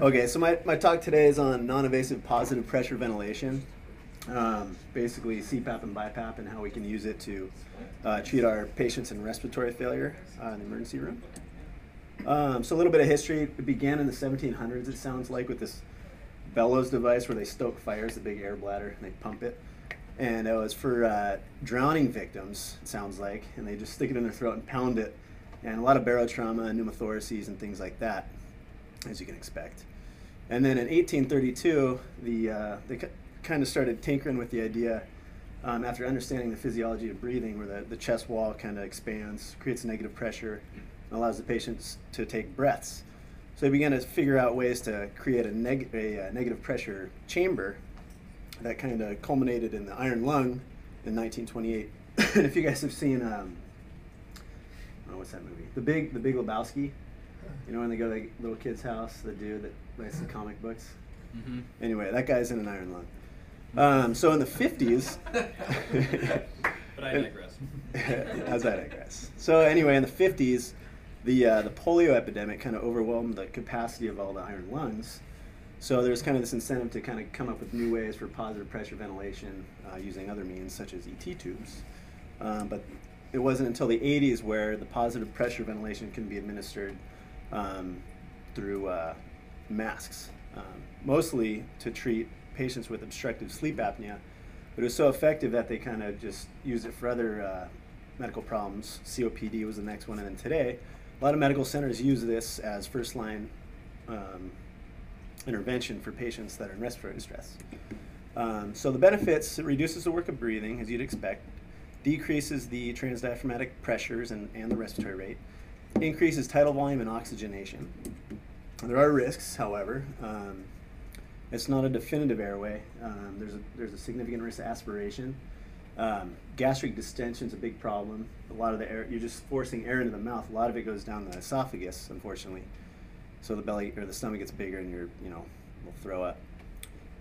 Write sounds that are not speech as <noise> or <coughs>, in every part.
Okay, so my, my talk today is on non-invasive positive pressure ventilation. Um, basically CPAP and BiPAP and how we can use it to uh, treat our patients in respiratory failure uh, in the emergency room. Um, so a little bit of history. It began in the 1700s, it sounds like, with this bellows device where they stoke fires, the big air bladder, and they pump it. And it was for uh, drowning victims, it sounds like, and they just stick it in their throat and pound it. And a lot of barotrauma and pneumothoraces and things like that, as you can expect. And then in 1832, the, uh, they kind of started tinkering with the idea um, after understanding the physiology of breathing, where the, the chest wall kind of expands, creates negative pressure, and allows the patients to take breaths. So they began to figure out ways to create a, neg- a, uh, negative pressure chamber that kind of culminated in the iron lung in 1928. and <coughs> if you guys have seen, um, oh, what's that movie? The Big, The Big Lebowski. You know when they go to the little kid's house, the dude that writes the comic books. Mm-hmm. Anyway, that guy's in an iron lung. Um, so in the 50s. <laughs> but I digress. <laughs> as I digress. So anyway, in the 50s, the uh, the polio epidemic kind of overwhelmed the capacity of all the iron lungs. So there's kind of this incentive to kind of come up with new ways for positive pressure ventilation uh, using other means such as ET tubes. Um, but it wasn't until the 80s where the positive pressure ventilation can be administered um, through uh, masks, um, mostly to treat patients with obstructive sleep apnea. But it was so effective that they kind of just used it for other uh, medical problems. COPD was the next one, and then today a lot of medical centers use this as first line um, intervention for patients that are in respiratory distress. Um, so the benefits, it reduces the work of breathing, as you'd expect, decreases the transdiaphragmatic pressures and, and the respiratory rate, increases tidal volume and oxygenation. There are risks, however. Um, it's not a definitive airway. Um, there's, a, there's a significant risk of aspiration. Um, gastric distension is a big problem. A lot of the air, you're just forcing air into the mouth. A lot of it goes down the esophagus, unfortunately. So the belly or the stomach gets bigger and you're, you know, will throw up.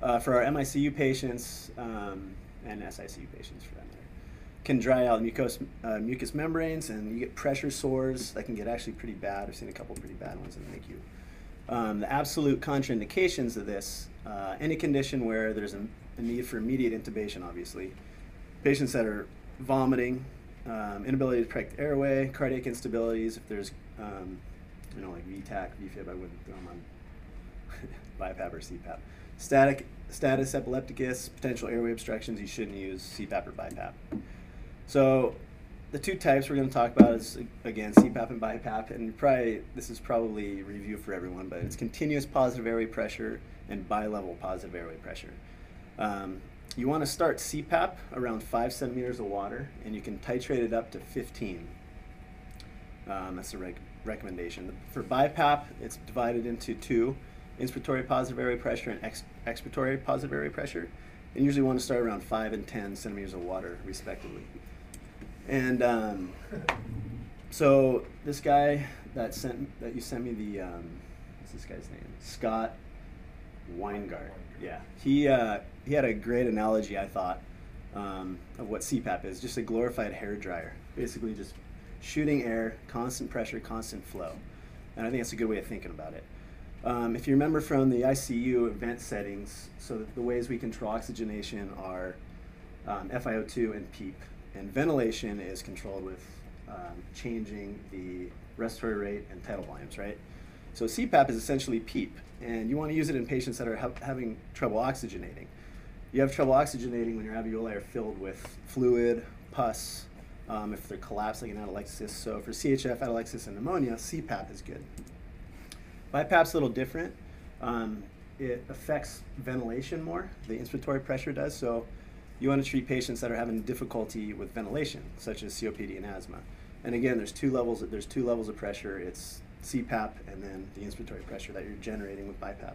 Uh, for our MICU patients um, and SICU patients, for that matter, can dry out mucous, uh, mucous membranes and you get pressure sores that can get actually pretty bad. I've seen a couple pretty bad ones in the NICU. Um, the absolute contraindications of this, uh, any condition where there's a, a need for immediate intubation, obviously, patients that are vomiting, um, inability to protect airway, cardiac instabilities, if there's, um, you know, like VTAC, VFib, I wouldn't throw them on <laughs> BiPAP or CPAP. Static, status epilepticus, potential airway obstructions, you shouldn't use CPAP or BiPAP. So the two types we're going to talk about is, again, CPAP and BiPAP, and probably, this is probably review for everyone, but it's continuous positive airway pressure and bilevel positive airway pressure. Um, you want to start CPAP around 5 centimeters of water, and you can titrate it up to 15. Um, that's the rec recommendation. For BiPAP, it's divided into two, inspiratory positive airway pressure and ex expiratory positive airway pressure. And usually want to start around 5 and 10 centimeters of water, respectively. And um, so this guy that sent that you sent me the um, what's this guy's name? Scott Weingart. Yeah, he uh, he had a great analogy, I thought, um, of what CPAP is. Just a glorified hair dryer, basically just shooting air, constant pressure, constant flow. And I think that's a good way of thinking about it. Um, if you remember from the ICU event settings, so the ways we control oxygenation are um, FiO2 and PEEP. And ventilation is controlled with um, changing the respiratory rate and tidal volumes, right? So CPAP is essentially PEEP, and you want to use it in patients that are ha having trouble oxygenating. You have trouble oxygenating when your alveoli are filled with fluid, pus, um, if they're collapsing in atelectasis. So for CHF, atelectasis, and pneumonia, CPAP is good. BiPAP's a little different. Um, it affects ventilation more, the inspiratory pressure does. So you want to treat patients that are having difficulty with ventilation, such as COPD and asthma. And again, there's two levels. There's two levels of pressure. It's CPAP and then the inspiratory pressure that you're generating with BiPAP.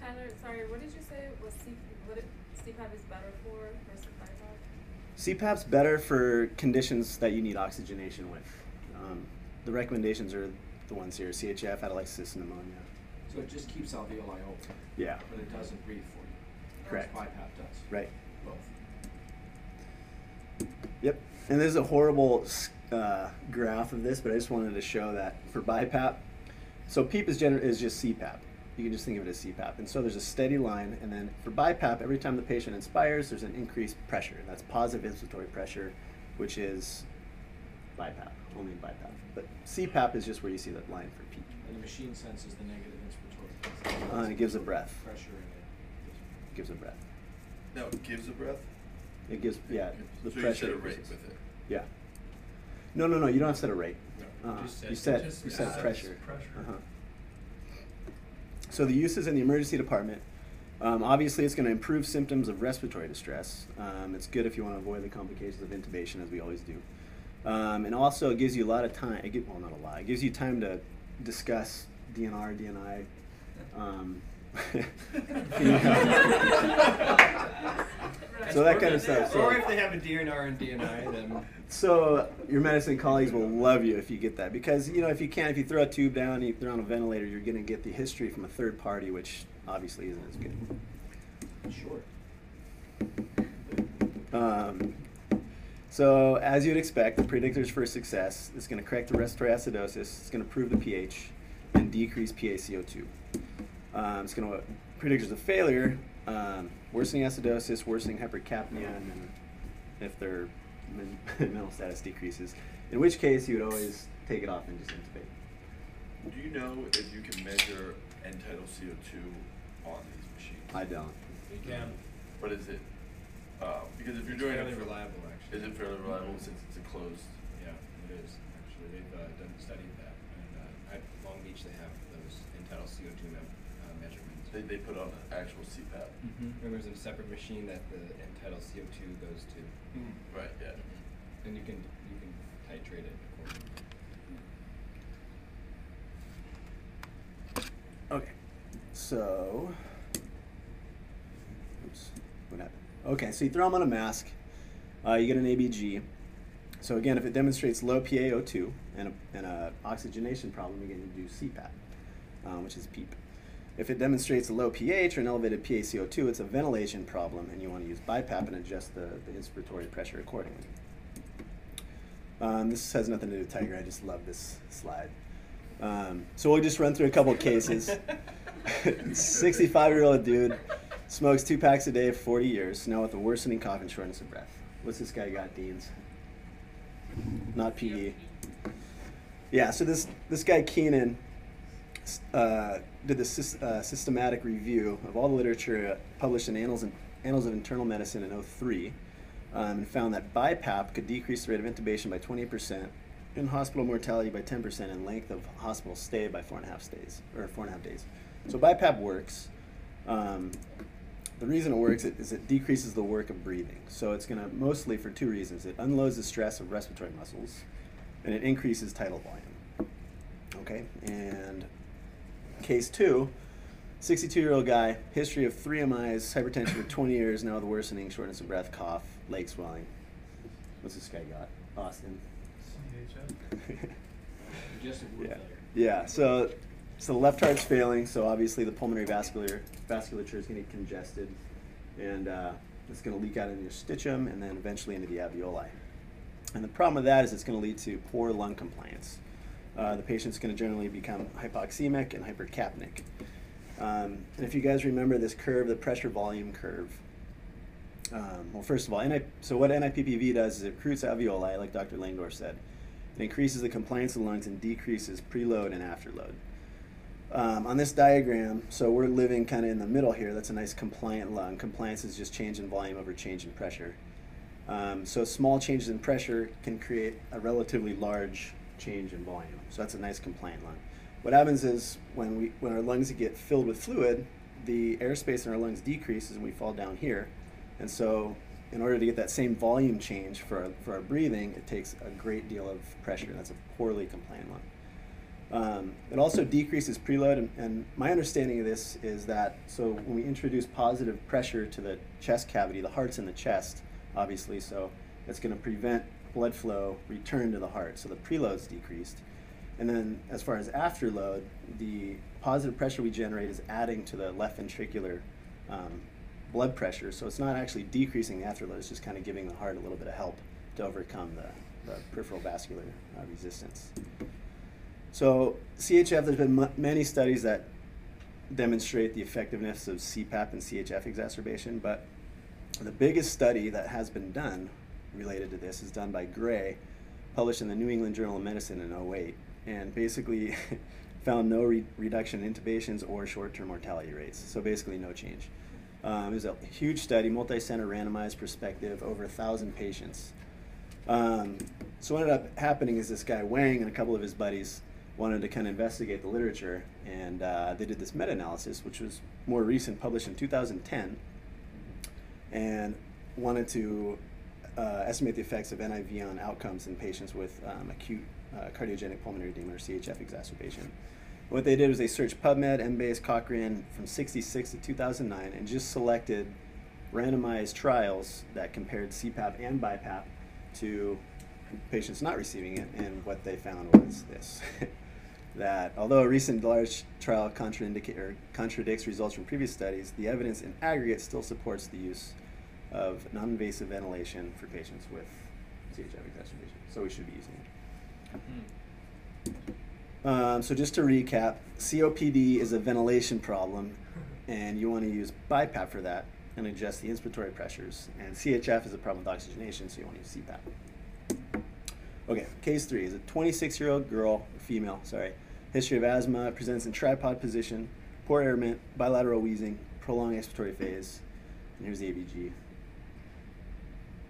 Tyler, sorry, what did you say was C, what it, CPAP is better for versus BiPAP? CPAP's better for conditions that you need oxygenation with. Um, the recommendations are the ones here: CHF, atelectasis, and pneumonia. So it just keeps alveoli open. Yeah. But it doesn't breathe for you. Correct. BiPAP does. Right. Both. Yep. And there's a horrible uh, graph of this, but I just wanted to show that for BiPAP. So PEEP is, is just CPAP. you can just think of it as CPAP. And so there's a steady line, and then for BiPAP, every time the patient inspires, there's an increased pressure. And that's positive inspiratory pressure, which is BiPAP, only in BiPAP. But CPAP is just where you see that line for PEEP. And the machine senses the negative inspiratory. Uh, and it gives a breath. Pressure in it. It gives a breath. No, it gives a breath? It gives, yeah, the So you pressure. set a rate increases. with it? Yeah. No, no, no, you don't have to set a rate. No, just You set- set, just you set sets pressure. pressure. Uh-huh. So the uses in the emergency department, um, obviously it's gonna improve symptoms of respiratory distress. Um, it's good if you wanna avoid the complications of intubation, as we always do. Um, and also it gives you a lot of time, it gi- well, not a lot, it gives you time to discuss DNR, DNI. Um, <laughs> <laughs> <laughs> So that kind of stuff, so- Or if they have a DNR and DNI, then. So your medicine colleagues will love you if you get that because you know if you can't if you throw a tube down and you throw on a ventilator you're going to get the history from a third party which obviously isn't as good. Sure. Um, so as you'd expect, the predictors for success is going to correct the respiratory acidosis. It's going to improve the pH and decrease PaCO2. Um, it's going to predictors of failure: um, worsening acidosis, worsening hypercapnia, and then if their men- <laughs> mental status decreases, in which case you would always take it off and just intubate. Do you know if you can measure end-tidal CO2 on these machines? I don't. You can. But is it, uh, because if you're It's doing fairly it. for- reliable, actually. Is it fairly reliable since it's a closed? Yeah, it is, actually. They've uh, done, studied that. And uh, at Long Beach, they have those end-tidal CO2 mem- measurements. They, they put on an actual CPAP? Mm-hmm. And there's a separate machine that the end-tidal CO2 goes to. Right, yeah. And you can, you can titrate it accordingly. Okay, so, oops, what happened? Okay, so you throw them on a mask, uh, you get an ABG. So again, if it demonstrates low PaO2 and a, and a oxygenation problem, again you do CPAP, uh, which is PEEP. If it demonstrates a low pH or an elevated PaCO2, it's a ventilation problem, and you want to use BiPAP and adjust the, the inspiratory pressure accordingly. Um, this has nothing to do with Tiger. I just love this slide. Um, so we'll just run through a couple cases. <laughs> 65 year old dude smokes two packs a day for 40 years, now with a worsening cough and shortness of breath. What's this guy got, Deans? Not PE. Yeah, so this, this guy, Keenan, uh, did the sys- uh, systematic review of all the literature uh, published in Annals, in, Annals of Internal Medicine in 03 um, and found that BiPAP could decrease the rate of intubation by 20%, in hospital mortality by 10%, and length of hospital stay by four and a half days, or four and a half days. So BiPAP works. Um, the reason it works is it decreases the work of breathing. So it's going to mostly for two reasons. It unloads the stress of respiratory muscles, and it increases tidal volume. Okay, and case two, 62 year old guy, history of three MIs, hypertension for 20 years, now with worsening, shortness of breath, cough, leg swelling. What's this guy got? Austin. <laughs> Congestive Yeah. failure. Yeah. So, so the left heart's failing. So obviously the pulmonary vascular vasculature is going to get congested, and uh, it's going to leak out into your stitchum and then eventually into the alveoli. And the problem with that is it's going to lead to poor lung compliance. Uh, the patient's going to generally become hypoxemic and hypercapnic. Um, and if you guys remember this curve, the pressure volume curve, um, well, first of all, NI, so what NIPPV does is it recruits alveoli, like Dr. Langdor said. It increases the compliance of the lungs and decreases preload and afterload. Um, on this diagram, so we're living kind of in the middle here. That's a nice compliant lung. Compliance is just change in volume over change in pressure. Um, so small changes in pressure can create a relatively large change in volume. So that's a nice compliant lung. What happens is when we when our lungs get filled with fluid, the airspace in our lungs decreases and we fall down here. And so in order to get that same volume change for our, for our breathing, it takes a great deal of pressure. That's a poorly compliant lung. Um, it also decreases preload, and, and my understanding of this is that so when we introduce positive pressure to the chest cavity, the heart's in the chest, obviously, so it's going to prevent blood flow return to the heart. So the preload's decreased. And then as far as afterload, the positive pressure we generate is adding to the left ventricular um, blood pressure. So it's not actually decreasing the afterload, it's just kind of giving the heart a little bit of help to overcome the, the peripheral vascular uh, resistance. So CHF, there's been many studies that demonstrate the effectiveness of CPAP and CHF exacerbation, but the biggest study that has been done related to this is done by Gray, published in the New England Journal of Medicine in 08, and basically <laughs> found no re- reduction in intubations or short-term mortality rates. So basically, no change. Um, it was a huge study, multi-center, randomized, prospective, over a thousand patients. Um, so what ended up happening is this guy Wang and a couple of his buddies wanted to kind of investigate the literature, and uh, they did this meta-analysis, which was more recent, published in 2010, and wanted to uh, estimate the effects of NIV on outcomes in patients with um, acute uh, cardiogenic pulmonary edema or CHF exacerbation. What they did was they searched PubMed, Embase, Cochrane from 66 to 2009 and just selected randomized trials that compared CPAP and BiPAP to patients not receiving it, and what they found was this. <laughs> that although a recent large trial contradicts results from previous studies, the evidence in aggregate still supports the use of non-invasive ventilation for patients with CHF exacerbation. So we should be using it. Um, so just to recap, COPD is a ventilation problem, and you want to use BiPAP for that and adjust the inspiratory pressures. And CHF is a problem with oxygenation, so you want to use CPAP. Okay, case three is a 26-year-old girl, female, sorry, history of asthma, presents in tripod position, poor airment, bilateral wheezing, prolonged expiratory phase, and here's the ABG.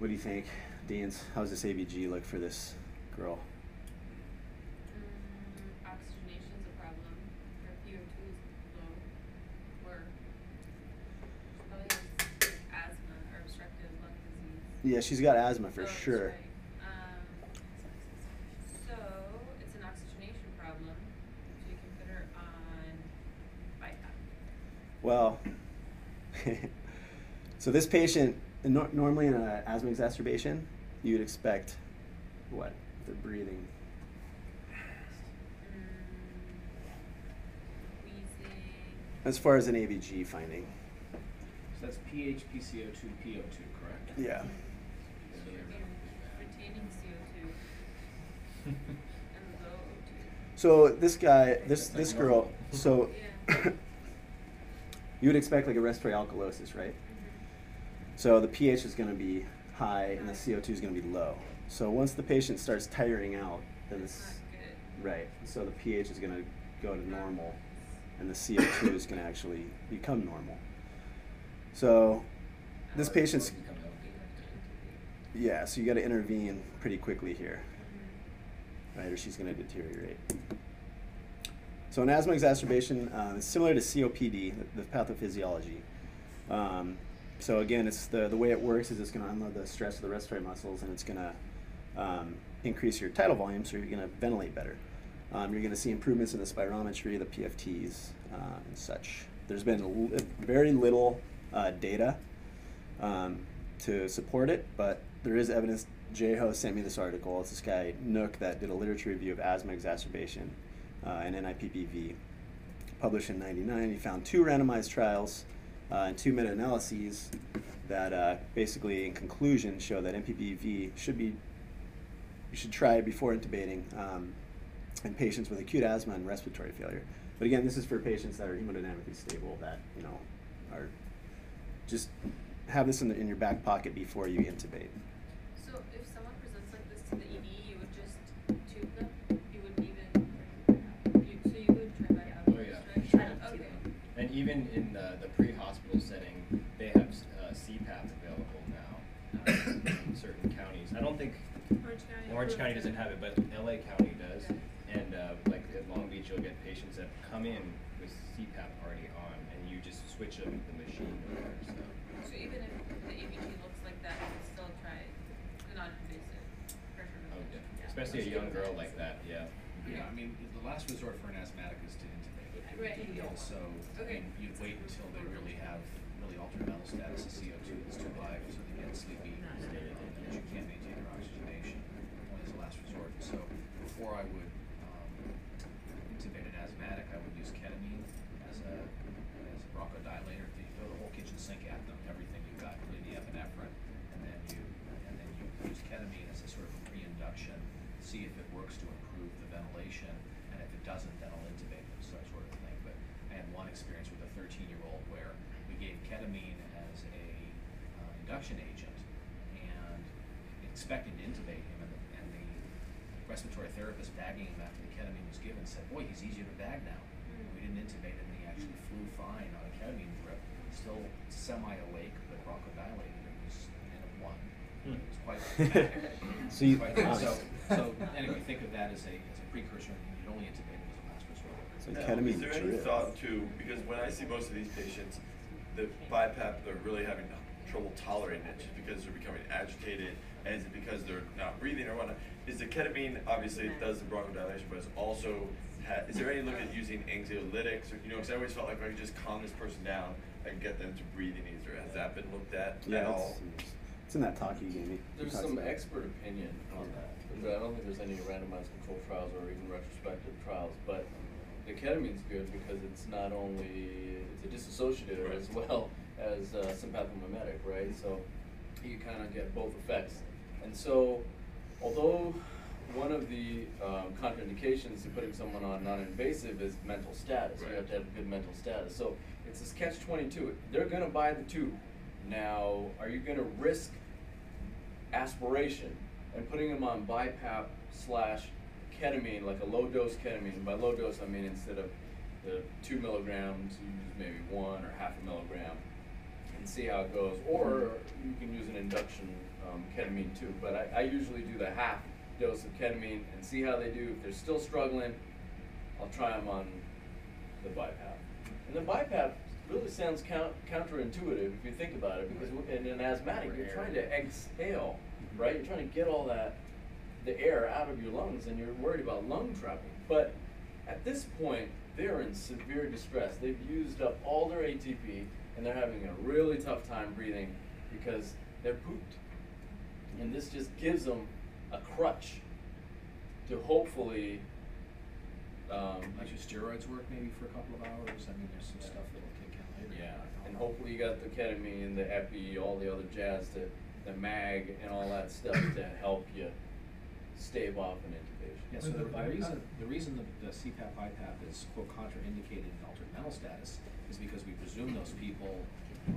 What do you think, Deans? How's this ABG look for this girl? Mm, oxygenation's a problem. Her PO2 is low. Or she probably has asthma or obstructive lung disease. Yeah, she's got asthma for Oh, sure. right. Um, so it's an oxygenation problem. So you can put her on BiPAP. Well, <laughs> so this patient, nor- normally in an asthma exacerbation, you would expect what? The breathing. As far as an ABG finding. So that's pH, PCO2, PO2, correct? Yeah. So retaining CO2 and low O2. So this guy, this this girl, so <coughs> you would expect like a respiratory alkalosis, right? So the pH is going to be high and the CO2 is going to be low. So once the patient starts tiring out, then it's right. So the pH is going to go to normal, and the CO2 <coughs> is going to actually become normal. So this patient's become You elevated. have to intubate. yeah. So you got to intervene pretty quickly here, right, or she's going to deteriorate. So an asthma exacerbation uh, is similar to COPD, the, the pathophysiology. Um, so again, it's the the way it works is it's going to unload the stress of the respiratory muscles, and it's going to um, increase your tidal volume, so you're going to ventilate better. Um, you're going to see improvements in the spirometry, the PFTs, uh, and such. There's been very little uh, data um, to support it, but there is evidence. Jeho sent me this article. It's this guy Nook that did a literature review of asthma exacerbation uh, in NIPPV, published in '99. He found two randomized trials and two meta-analyses that uh, basically, in conclusion, show that NIPPV should be you should try it before intubating um, in patients with acute asthma and respiratory failure. But again, this is for patients that are hemodynamically stable that you know are just have this in, the, in your back pocket before you intubate. So if someone presents like this to the ED, you would just tube them? You wouldn't even, you, so you would try by Oh, yeah, outreach, sure. right? Okay. And even in the, the pre-hospital setting, they have uh, CPAP available now uh, in certain counties. I don't think Orange County. Orange County doesn't have it, but LA County does. Okay. And uh, like at Long Beach, you'll get patients that come in with CPAP already on, and you just switch them with the machine there. So. So even if the ABG looks like that, you would still try the non-invasive pressure Oh, relief? yeah. Especially a young girl like that, yeah. Yeah, I mean, the last resort for an asthmatic is to intubate. Right. And so, I Okay. mean, you'd wait until they really have really altered mental status, the CO2 is too high, so they get sleepy, and that you can't maintain oxygenation, only as a last resort. So before I would, um, intubate an asthmatic, I would use ketamine as a, as a bronchodilator. You throw the whole kitchen sink at them, everything you've got, including the epinephrine, and then you, and then you use ketamine as a sort of pre-induction, see if it works to improve the ventilation, and if it doesn't, then I'll intubate them, so that sort of thing. But I had one experience with a 13 year old where we gave ketamine as a uh, induction agent expecting to intubate him, and the, and the respiratory therapist bagging him after the ketamine was given said, "Boy, he's easier to bag now." We didn't intubate him, and he actually flew fine on a ketamine drip, still semi-awake but bronchodilated. It was an N of one. Hmm. It was quite. <laughs> So you- Quite- <laughs> wow. so, so anyway, think of that as a as a precursor, and you'd only intubate him as a last resort. So Now, ketamine Is there any drip. thought to, because when I see most of these patients, the BiPAP, they're really having trouble tolerating it just because they're becoming agitated, and is it because they're not breathing or whatnot? Is the ketamine, obviously it does the bronchodilation, but it's also, ha- is there any look at using anxiolytics, or, you know, because I always felt like if I could just calm this person down and get them to breathing easier, has that been looked at Yeah, at all? it's, it's in that talk you gave me. There's some about expert opinion on that, but I don't think there's any randomized control trials or even retrospective trials, but the ketamine's good because it's not only, it's a dissociative Right. as well as uh, sympathomimetic, right? So you kind of get both effects. And so, although one of the um, contraindications to putting someone on non-invasive is mental status, you have to have good mental status. So it's this catch twenty-two. They're gonna buy the tube. Now, are you gonna risk aspiration and putting them on BiPAP slash ketamine, like a low dose ketamine. And by low dose, I mean instead of the two milligrams, you use maybe one or half a milligram and see how it goes. Or you can use an induction um, ketamine too. But I, I usually do the half dose of ketamine and see how they do. If they're still struggling, I'll try them on the BiPAP. And the BiPAP really sounds count, counterintuitive if you think about it, because in an asthmatic, you're trying to exhale, right? You're trying to get all that, the air out of your lungs, and you're worried about lung trapping. But at this point, they're in severe distress. They've used up all their ATP, and they're having a really tough time breathing because they're pooped. And this just gives them a crutch to hopefully um, Let your steroids work maybe for a couple of hours. I mean, there's some stuff that'll kick in later. Yeah, and hopefully you got the ketamine, and the epi, all the other jazz, to, the mag, and all that stuff to help you stave off an intubation. Yeah, so With the, the the BiPAP- reason, the reason the, the CPAP BiPAP is quote contraindicated in altered mental status is because we presume those people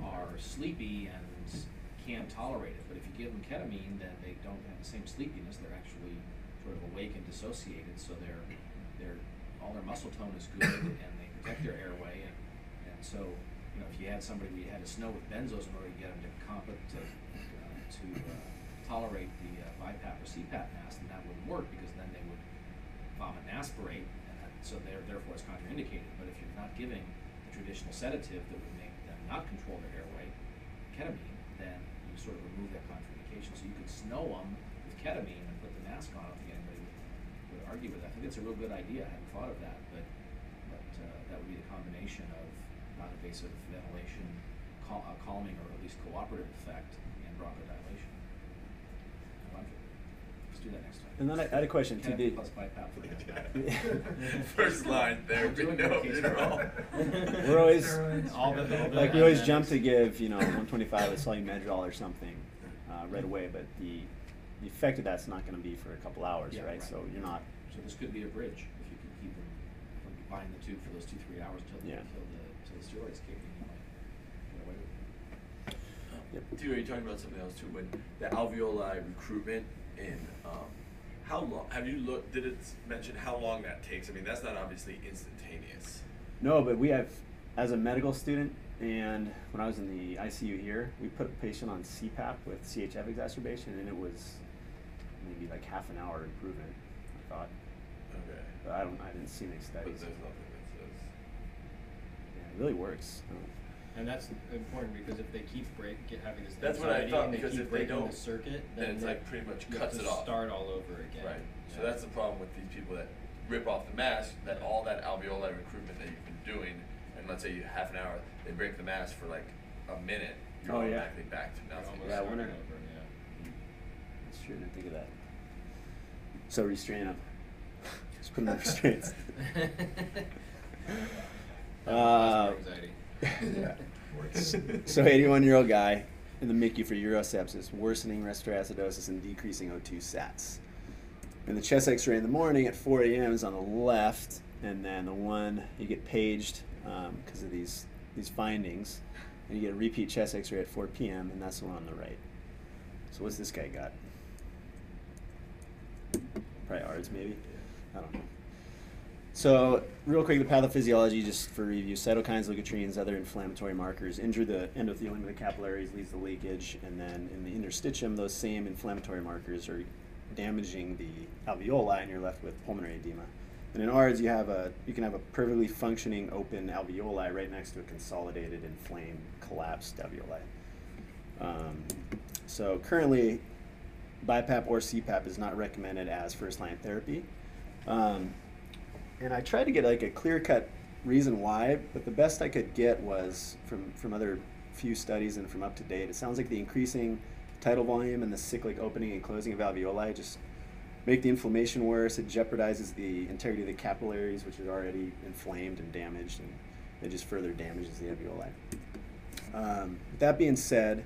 are sleepy and can't tolerate it. But if you give them ketamine, then they don't have the same sleepiness. They're actually sort of awake and dissociated, so they're, they're, all their muscle tone is good and they protect their airway. And, and so, you know, if you had somebody we had to snow with benzos in order to get them to comp to, uh, to uh, tolerate the uh, BiPAP or CPAP mask, then that wouldn't work because then they would vomit and aspirate, and that, so there, therefore it's contraindicated. But if you're not giving the traditional sedative that would make them not control their airway, ketamine, then you sort of remove that contraindication. So you could snow them with ketamine and put the mask on. I don't think anybody would, would argue with that. I think it's a real good idea. I hadn't thought of that, but but uh, that would be the combination of non-invasive ventilation, cal- uh, calming or at least cooperative effect, and bronchodilation. I like it. Let's do that next time. And then I- I had a question, too, Ketamine did- plus BiPAP for <laughs> First line therapy, Doing no, good all. <laughs> We're always All the- all the like we always jump to give you know 125 of Solu-Medrol or something uh, right away, but the the effect of that's not going to be for a couple hours, Yeah, right? right. So you're not. So this could be a bridge if you can keep them from buying the tube for those two three hours till Yeah. till the till the steroids kick in. You might get away with it. Yep. Dude, are you talking about something else too? When the alveoli recruitment in, um, how long, have you looked, did it mention how long that takes? I mean, that's not obviously instantaneous. No, but we have, as a medical student, and when I was in the ICU here, we put a patient on CPAP with CHF exacerbation, and it was maybe like half an hour improvement. I thought, Okay. but I don't, I didn't see any studies. But there's nothing that says. Yeah, it really works. I don't- And that's important because if they keep break, get, having this That's what I anxiety thought, and they because keep if they breaking don't, the circuit, then then it's they- like pretty much you have cuts to it off. Start all over again. Right. So Yeah. that's the problem with these people that rip off the mask, that all that alveoli recruitment that you've been doing, and let's say you half an hour, they break the mask for like a minute, you're Oh, yeah. automatically back to You're nothing. almost Yeah, I starting wonder- over, yeah. That's true. I didn't think of that. So restrain them. Just put them on restraints. <laughs> Uh, more anxiety. <laughs> so 81 year old guy in the MICU for urosepsis, worsening respiratory acidosis and decreasing O2 sats. And the chest X-ray in the morning at 4 a.m. is on the left, and then the one you get paged um, because of these these findings, and you get a repeat chest X-ray at 4 p.m. and that's the one on the right. So what's this guy got? Probably ARDS maybe. I don't know. So, real quick, the pathophysiology, just for review: cytokines, leukotrienes, other inflammatory markers injure the endothelium of the capillaries, leads to leakage, and then in the interstitium, those same inflammatory markers are damaging the alveoli, and you're left with pulmonary edema. And in ARDS, you have a you can have a perfectly functioning open alveoli right next to a consolidated, inflamed, collapsed alveoli. Um, so currently, BiPAP or CPAP is not recommended as first-line therapy. Um, and I tried to get like a clear-cut reason why, but the best I could get was from from other few studies and from up to date. It sounds like the increasing tidal volume and the cyclic opening and closing of alveoli just make the inflammation worse. It jeopardizes the integrity of the capillaries, which is already inflamed and damaged, and it just further damages the alveoli. Um, with that being said,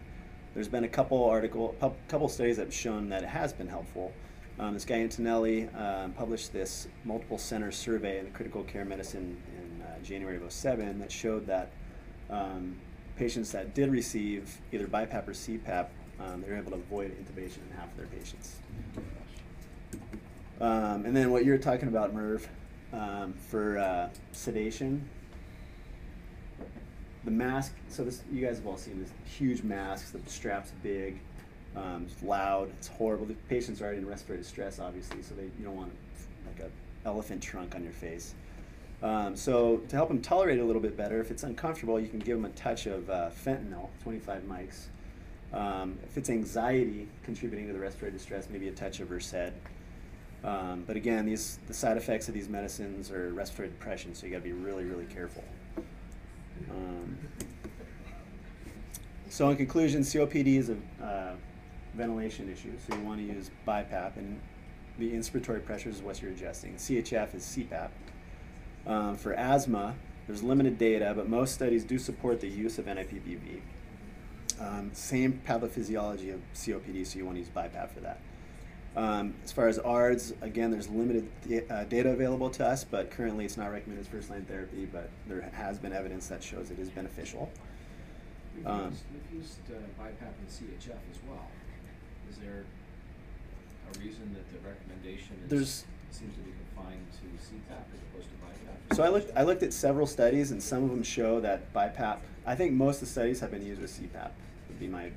there's been a couple article, couple studies that have shown that it has been helpful. Um, this guy Antonelli um, published this multiple center survey in the critical care medicine in uh, January of 07 that showed that um, patients that did receive either BiPAP or CPAP, um, they were able to avoid intubation in half of their patients. Um, and then what you're talking about, Merv, um, for uh, sedation, the mask. So this, you guys have all seen this huge masks. The strap's big, um, it's loud. It's horrible. The patients are already in respiratory distress, obviously, so they you don't want like a elephant trunk on your face. Um, so to help them tolerate it a little bit better, if it's uncomfortable, you can give them a touch of uh, fentanyl, 25 mics. Um, if it's anxiety contributing to the respiratory distress, maybe a touch of Versed. Um, but again, these the side effects of these medicines are respiratory depression, so you got to be really, really careful. Um, so in conclusion, COPD is a uh, ventilation issue, so you want to use BiPAP, and the inspiratory pressure is what you're adjusting. CHF is CPAP. Um, for asthma, there's limited data, but most studies do support the use of NIPPV. Um, same pathophysiology of COPD, so you want to use BiPAP for that. Um, as far as ARDS, again, there's limited uh, data available to us, but currently it's not recommended as first line therapy, but there has been evidence that shows it is beneficial. We've Um, used, we've used uh, BiPAP and CHF as well. Is there a reason that the recommendation is, There's- seems to be confined to CPAP as opposed to BiPAP? So I looked, I looked at several studies, and some of them show that BiPAP. I think most of the studies have been used with CPAP. Would be my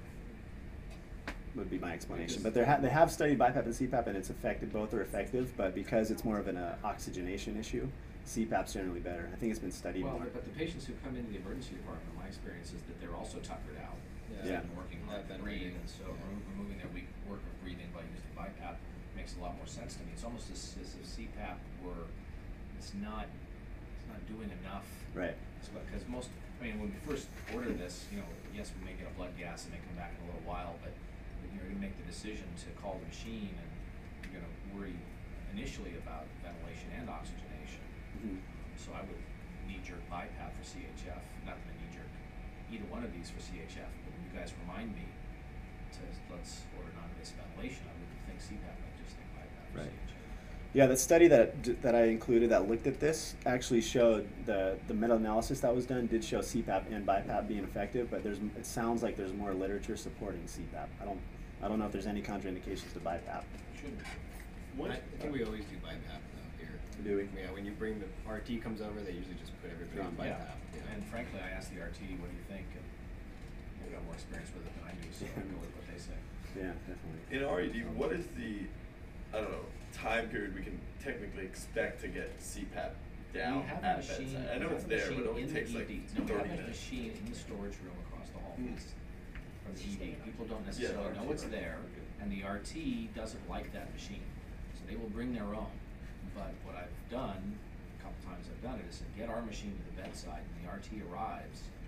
would be my explanation. But they ha- they have studied BiPAP and CPAP, and it's effective. Both are effective, but because it's more of an uh, oxygenation issue, CPAP's generally better. I think it's been studied Well, more. but the patients who come into the emergency department, my experience is that they're also tuckered out. Yeah. And working hard to Not breathe, ventilating. and so remo- removing their weak work of breathing by using BiPAP makes a lot more sense to me. It's almost as, as if CPAP were, it's not, it's not doing enough. Right. Because most, I mean, when we first ordered this, you know, yes, we may get a blood gas and may come back in a little while, but you're gonna make the decision to call the machine and you're gonna worry initially about ventilation and oxygenation. Mhm. So I would knee-jerk BiPAP for CHF, not gonna knee-jerk either one of these for CHF, you guys remind me to, let's order non-invasive ventilation, I would think CPAP, I just think BiPAP for Right. CHF. Yeah, the study that that I included that looked at this actually showed the the meta-analysis that was done did show CPAP and BiPAP being effective, but there's it sounds like there's more literature supporting CPAP. I don't I don't know if there's any contraindications to BiPAP. Should be. I, I think we always do BiPAP though here. Do we? Yeah, when you bring the RT comes over, they usually just put everybody on BiPAP. Yeah, and frankly, I asked the RT, what do you think? And they've got more experience with it than I do, so I go with what they say. <laughs> Yeah, definitely. In RED, what is the, I don't know, time period we can technically expect to get CPAP down We have at a machine. bedside? I know we it's have a there, but machine it only in the takes like ED. thirty No, we have a minutes. machine in the storage room across the hall Hmm. from the ED. People don't Yeah, necessarily know RT, it's right, there, and the RT doesn't like that machine. So they will bring their own. But what I've done, a couple times I've done it, is said, get our machine to the bedside, and the RT arrives, and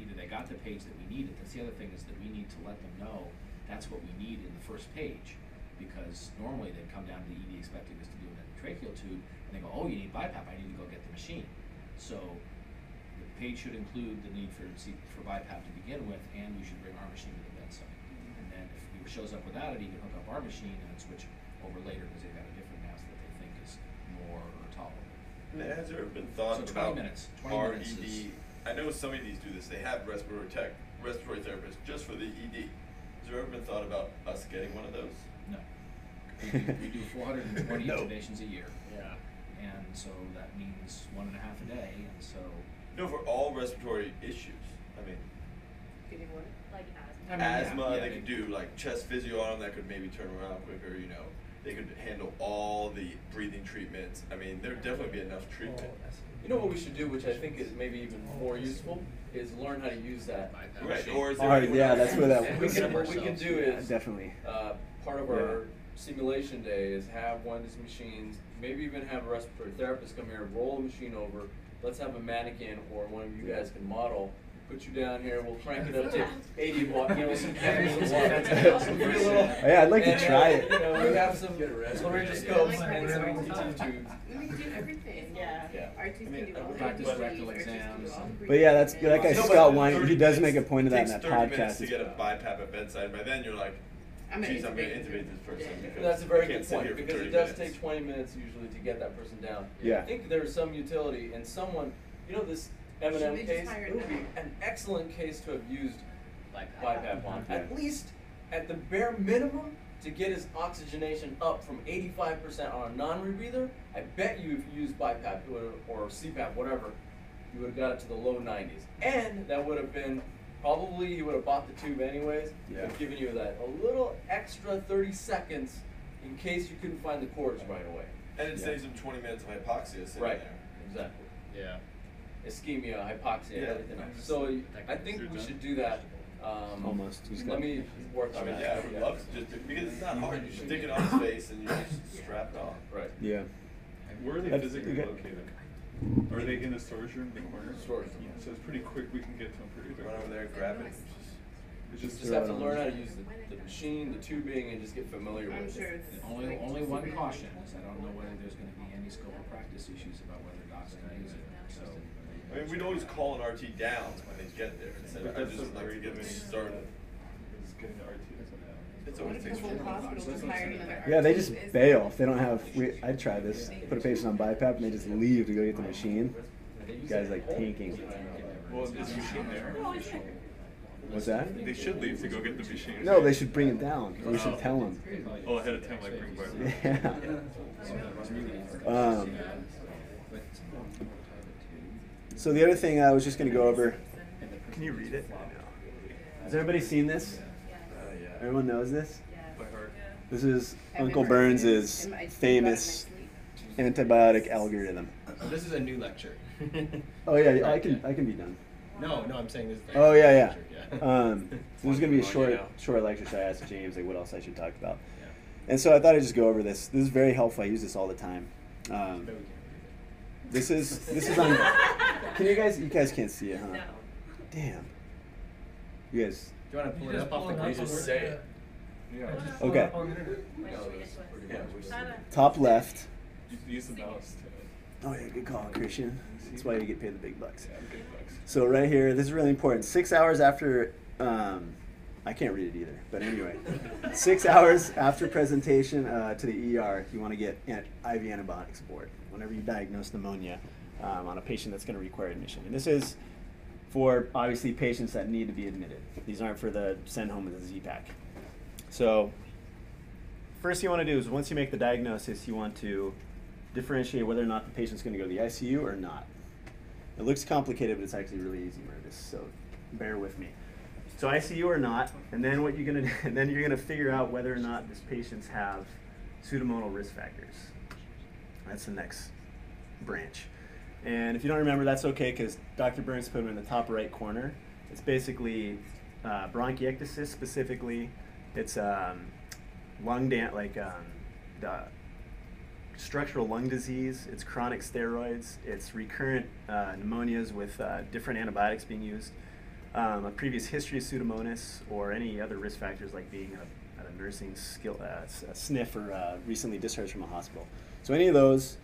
either they got the page that we needed, that's the other thing, is that we need to let them know that's what we need in the first page. Because normally they'd come down to the ED expecting us to do an endotracheal tube, and they go, oh, you need BiPAP, I need to go get the machine. So the page should include the need for for BiPAP to begin with, and we should bring our machine to the bedside. And then if he shows up without it, he can hook up our machine and switch over later because they've got a different mask that they think is more tolerable. Has there been thought So 20 about minutes, 20 RED? minutes I know some of these do this. They have respiratory tech, respiratory therapists just for the ED. Has there ever been thought about us getting one of those? No. <laughs> We do, we do four hundred and twenty No. intubations a year, Yeah. and so that means one and a half a day, and so. No, for all respiratory issues. I mean, Getting what? Like I asthma. mean, yeah, asthma. yeah, they they- could do like chest physio on them. That could maybe turn around quicker. You know, they could handle all the breathing treatments. I mean, there'd definitely be enough treatment. Oh, You know what we should do, which I think is maybe even more useful, is learn how to use that. Right, or is there Alright, yeah, else- that's where that And we can, what we can do Yeah, is. definitely. Uh, part of Yeah. our simulation day is have one of these machines, maybe even have a respiratory therapist come here, roll a machine over. Let's have a mannequin or one of you guys can model, put you down here, we'll crank it up to eighty watt, you know, some chemicals and water. Give you a little- Yeah, I'd like to and, uh, try it. You know, we have some laryngoscopes and some Like ET tubes. We can do everything. Yeah. Yeah. RTs can I mean, do all practice the rectal RTs can do exams all and- the But yeah, that's that guy breathing. No, Scott but Wine. 30 He does make a minutes- point of that in it that takes 30 podcast. minutes to as get a well. BiPAP at bedside. By then, you're like, I'm gonna geez, I'm going to intubate intubate this person. Yeah. because That's a I very can't good sit here point, for because 30 it does minutes. take twenty minutes usually to get that person down. Yeah. I think there's some utility in someone, you know, this M and Should M case, it would be an excellent case to have used BiPAP. BiPAP on. At least, at the bare minimum, to get his oxygenation up from eighty-five percent on a non-rebreather, I bet you if you used BiPAP or CPAP, whatever, you would have got it to the low nineties. And that would have been, probably you would have bought the tube anyways, Yeah. but given you that, a little extra thirty seconds in case you couldn't find the cords right away. And it Yeah. saves him 20 minutes of hypoxia sitting Right, there. exactly. Yeah. Ischemia, hypoxia, Yeah. everything else. So I think we should do that. Um, Almost. He's Let got- me work on it. that. yeah, I would love to just because it's not hard. You just stick it on his face and you just strap it on. Right. Yeah. Where are they physically you located? Are they in the storage room in the corner? Storage room. So it's pretty quick, we can get to them pretty quick. Run over there, grab it. It's You just. just have to learn how to use the, the machine, the tubing, and just get familiar I'm with sure it. it's. Only, like only one caution is I don't know whether there's gonna be any scope of practice issues about whether docs can use it, so. I mean, we'd always call an RT down when they get there and say, But I that's just the like to get them started. It's getting the RTS now. It's always if the takes whole forever. hospital just hired another Yeah, they just bail if they don't have. We, I'd try this. Put a patient on BiPAP and they just leave to go get the machine. You guys like tanking. Well, is the machine there? What's that? They should leave to go get the machine. No, they should bring it down. We should tell them. Oh, ahead of time, like bring by. <laughs> Yeah. <laughs> Um, so the other thing I was just going to go over. Can you read it? Has everybody seen this? Uh, yeah. Everyone knows this. This is Uncle never Burns' seen it. I speak about it in my famous antibiotic algorithm. This is a new lecture. Oh yeah, I can I can be done. No, no, I'm saying this. Is Oh yeah, yeah. lecture, yeah. Um, <laughs> so there's gonna be a short now. short lecture. So I asked James like what else I should talk about, Yeah. and so I thought I'd just go over this. This is very helpful. I use this all the time. Um, But we can't read it. This is this is on. Can you guys you guys can't see it, huh? No. Damn. You guys. Do you want to pull it up off the You just say it. Yeah, just Okay. Wait, No, we that's get to pretty it? much what Shut. Top left. use- use the mouse. Oh yeah, good call, Christian. That's why you get paid the big bucks. Yeah, big bucks. So right here, this is really important. Six hours after, um, I can't read it either, but anyway, <laughs> six hours after presentation uh, to the ER, you want to get an IV antibiotics aboard whenever you diagnose pneumonia um, on a patient that's going to require admission. And this is for obviously patients that need to be admitted. These aren't for the send home with a Z-Pak. So first you want to do is once you make the diagnosis, you want to differentiate whether or not the patient's going to go to the ICU or not. It looks complicated, but it's actually really easy, Mervis. So bear with me. So ICU or not, and then what you're gonna and <laughs> then you're gonna figure out whether or not this patients have pseudomonal risk factors. That's the next branch. And if you don't remember, that's okay because Dr. Burns put them in the top right corner. It's basically uh, bronchiectasis specifically. It's um, lung dan- like um, the structural lung disease, it's chronic steroids, it's recurrent uh, pneumonias with uh, different antibiotics being used, um, a previous history of pseudomonas, or any other risk factors like being a, a nursing skill, uh, a sniff or uh, recently discharged from a hospital. So any of those,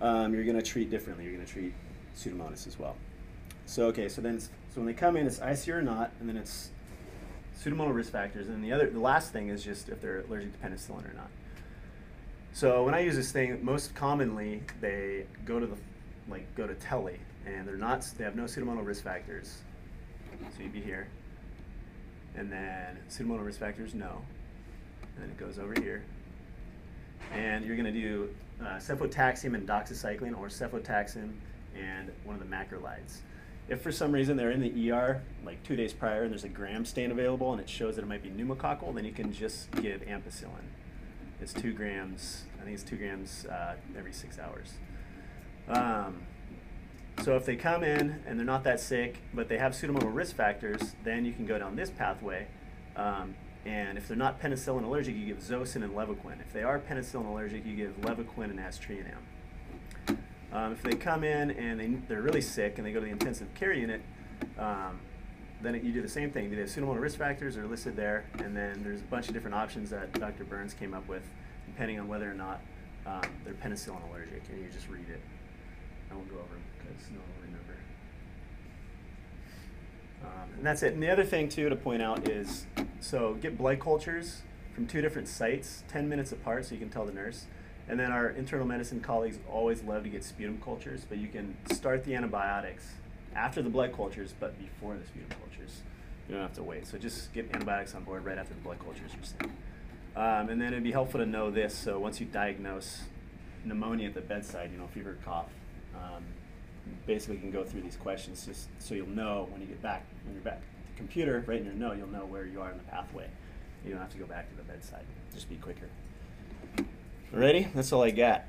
um, you're going to treat differently. You're going to treat pseudomonas as well. So okay, so then so when they come in, it's ICU or not, and then it's pseudomonal risk factors, and the other the last thing is just if they're allergic to penicillin or not. So when I use this thing, most commonly they go to the like go to Telly, and they're not. They have no pseudomonal risk factors. So you'd be here, and then pseudomonal risk factors no, and then it goes over here, and you're gonna do uh, cefotaxime and doxycycline, or cefotaxime and one of the macrolides. If for some reason they're in the ER like two days prior and there's a gram stain available and it shows that it might be pneumococcal, then you can just give ampicillin. It's two grams. I think it's two grams uh, every six hours. Um, so if they come in and they're not that sick, but they have pseudomonal risk factors, then you can go down this pathway. Um, and if they're not penicillin allergic, you give Zosyn and Levaquin. If they are penicillin allergic, you give Levaquin and Aztreonam. Um, if they come in and they, they're really sick and they go to the intensive care unit, um, then it, you do the same thing. The pseudomonal risk factors are listed there, and then there's a bunch of different options that Dr. Burns came up with, depending on whether or not um, they're penicillin allergic, and you just read it. I won't go over them because no one will remember. Um, and that's it. And the other thing too to point out is, so get blood cultures from two different sites, 10 minutes apart, so you can tell the nurse. And then our internal medicine colleagues always love to get sputum cultures, but you can start the antibiotics after the blood cultures, but before the sputum cultures. You don't have to wait. So just get antibiotics on board right after the blood cultures are sent. Um, and then it'd be helpful to know this. So once you diagnose pneumonia at the bedside, you know, fever, cough, um, basically can go through these questions just so you'll know when you get back, when you're back at the computer, right in your note, you'll know where you are in the pathway. You don't have to go back to the bedside. Just be quicker. Ready? That's all I got.